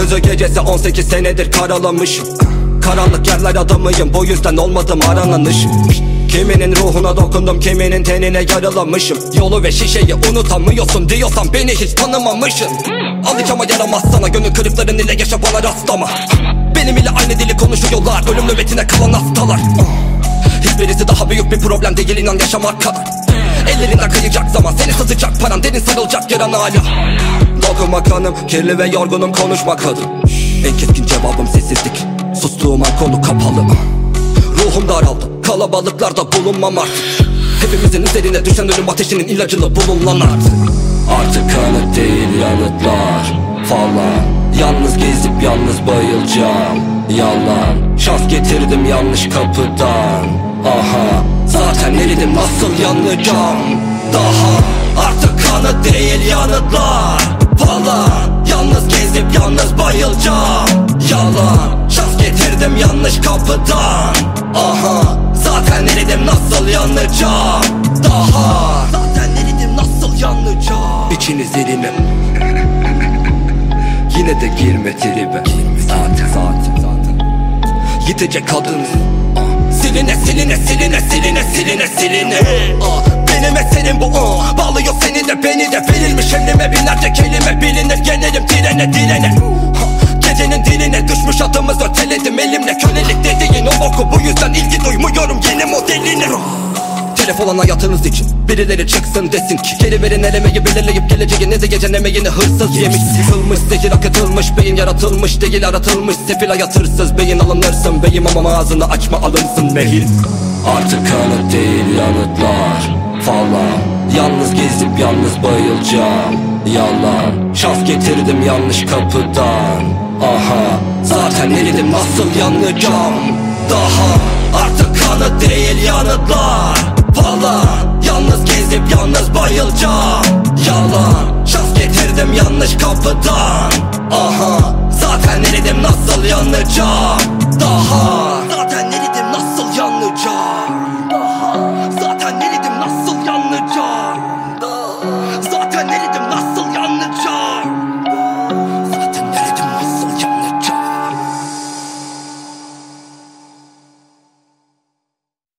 Gündüzü gecesi 18 senedir karalamışım Karanlık yerler adamıyım bu yüzden olmadım arananışım Kiminin ruhuna dokundum kiminin tenine yaralamışım. Yolu ve şişeyi unutamıyorsun diyorsan beni hiç tanımamışsın. Alacağıma yaramaz sana gönül kırıkların ile yaşa bana rastlama Benim ile aynı dili konuşuyorlar ölüm nöbetine kalan hastalar. Hiçbirisi daha büyük bir problem değil inan yaşamak kadar Ellerinden kayacak zaman seni sızacak paran derin sarılacak yaran hala. Dokunma kanım kirli ve yorgunum konuşma kadın En keskin cevabım sessizlik Sustuğum an konu kapalı. Ruhum daraldı kalabalıklarda bulunmam artık Hepimizin üzerine düşen ölüm ateşinin ilacını bulun lan artık. Artık kanıt değil yanıtlar falan. Yalnız gezip yalnız bayılacağım. Yalan Şans getirdim yanlış kapıdan. Aha Eridim nasıl yanacağım Daha Artık kanıt değil yanıtlar. Falan Yalnız gezip yalnız bayılacağım. Yalan Şans getirdim yanlış kapıdan. Aha Zaten eridim nasıl yanacağım? Daha Zaten eridim nasıl yanacağım? İçiniz erinim Yine de girme tribe. Zaten zaten zaten. Yitecek kadın. Siline siline siline siline siline siline. Ah, Benim eserim bu ah. Bağlıyor seni de beni de. Verilmiş emrime binlerce kelime. Bilinir gelirim direne direne. Ha, Gecenin diline düşmüş adımız öteledim Elimle. Kölelik dediğin o boku Bu yüzden ilgi duymuyorum yeni modeline. Telefon hayatınız için Birileri çıksın desin ki. Geri verin elemeyi belirleyip geleceğinizi gecen emeğini hırsız yemiş. Sıkılmış zehir akıtılmış Beyin yaratılmış. Değil aratılmış Sefil hayat hırsız beyin alınırsın Beyim ama ağzını açma alınsın. Mehil Artık kanıt değil yanıtlar. Falan. Yalnız gezip yalnız bayılacağım. Yalan. Şans getirdim yanlış kapıdan. Aha. Zaten eridim nasıl yanacağım? Daha Artık kanıt değil yanıtlar. Falan. Yalnız gezip yalnız bayılacağım. Yalan. Şans getirdim yanlış kapıdan. Aha. Zaten eridim nasıl yanacağım? Daha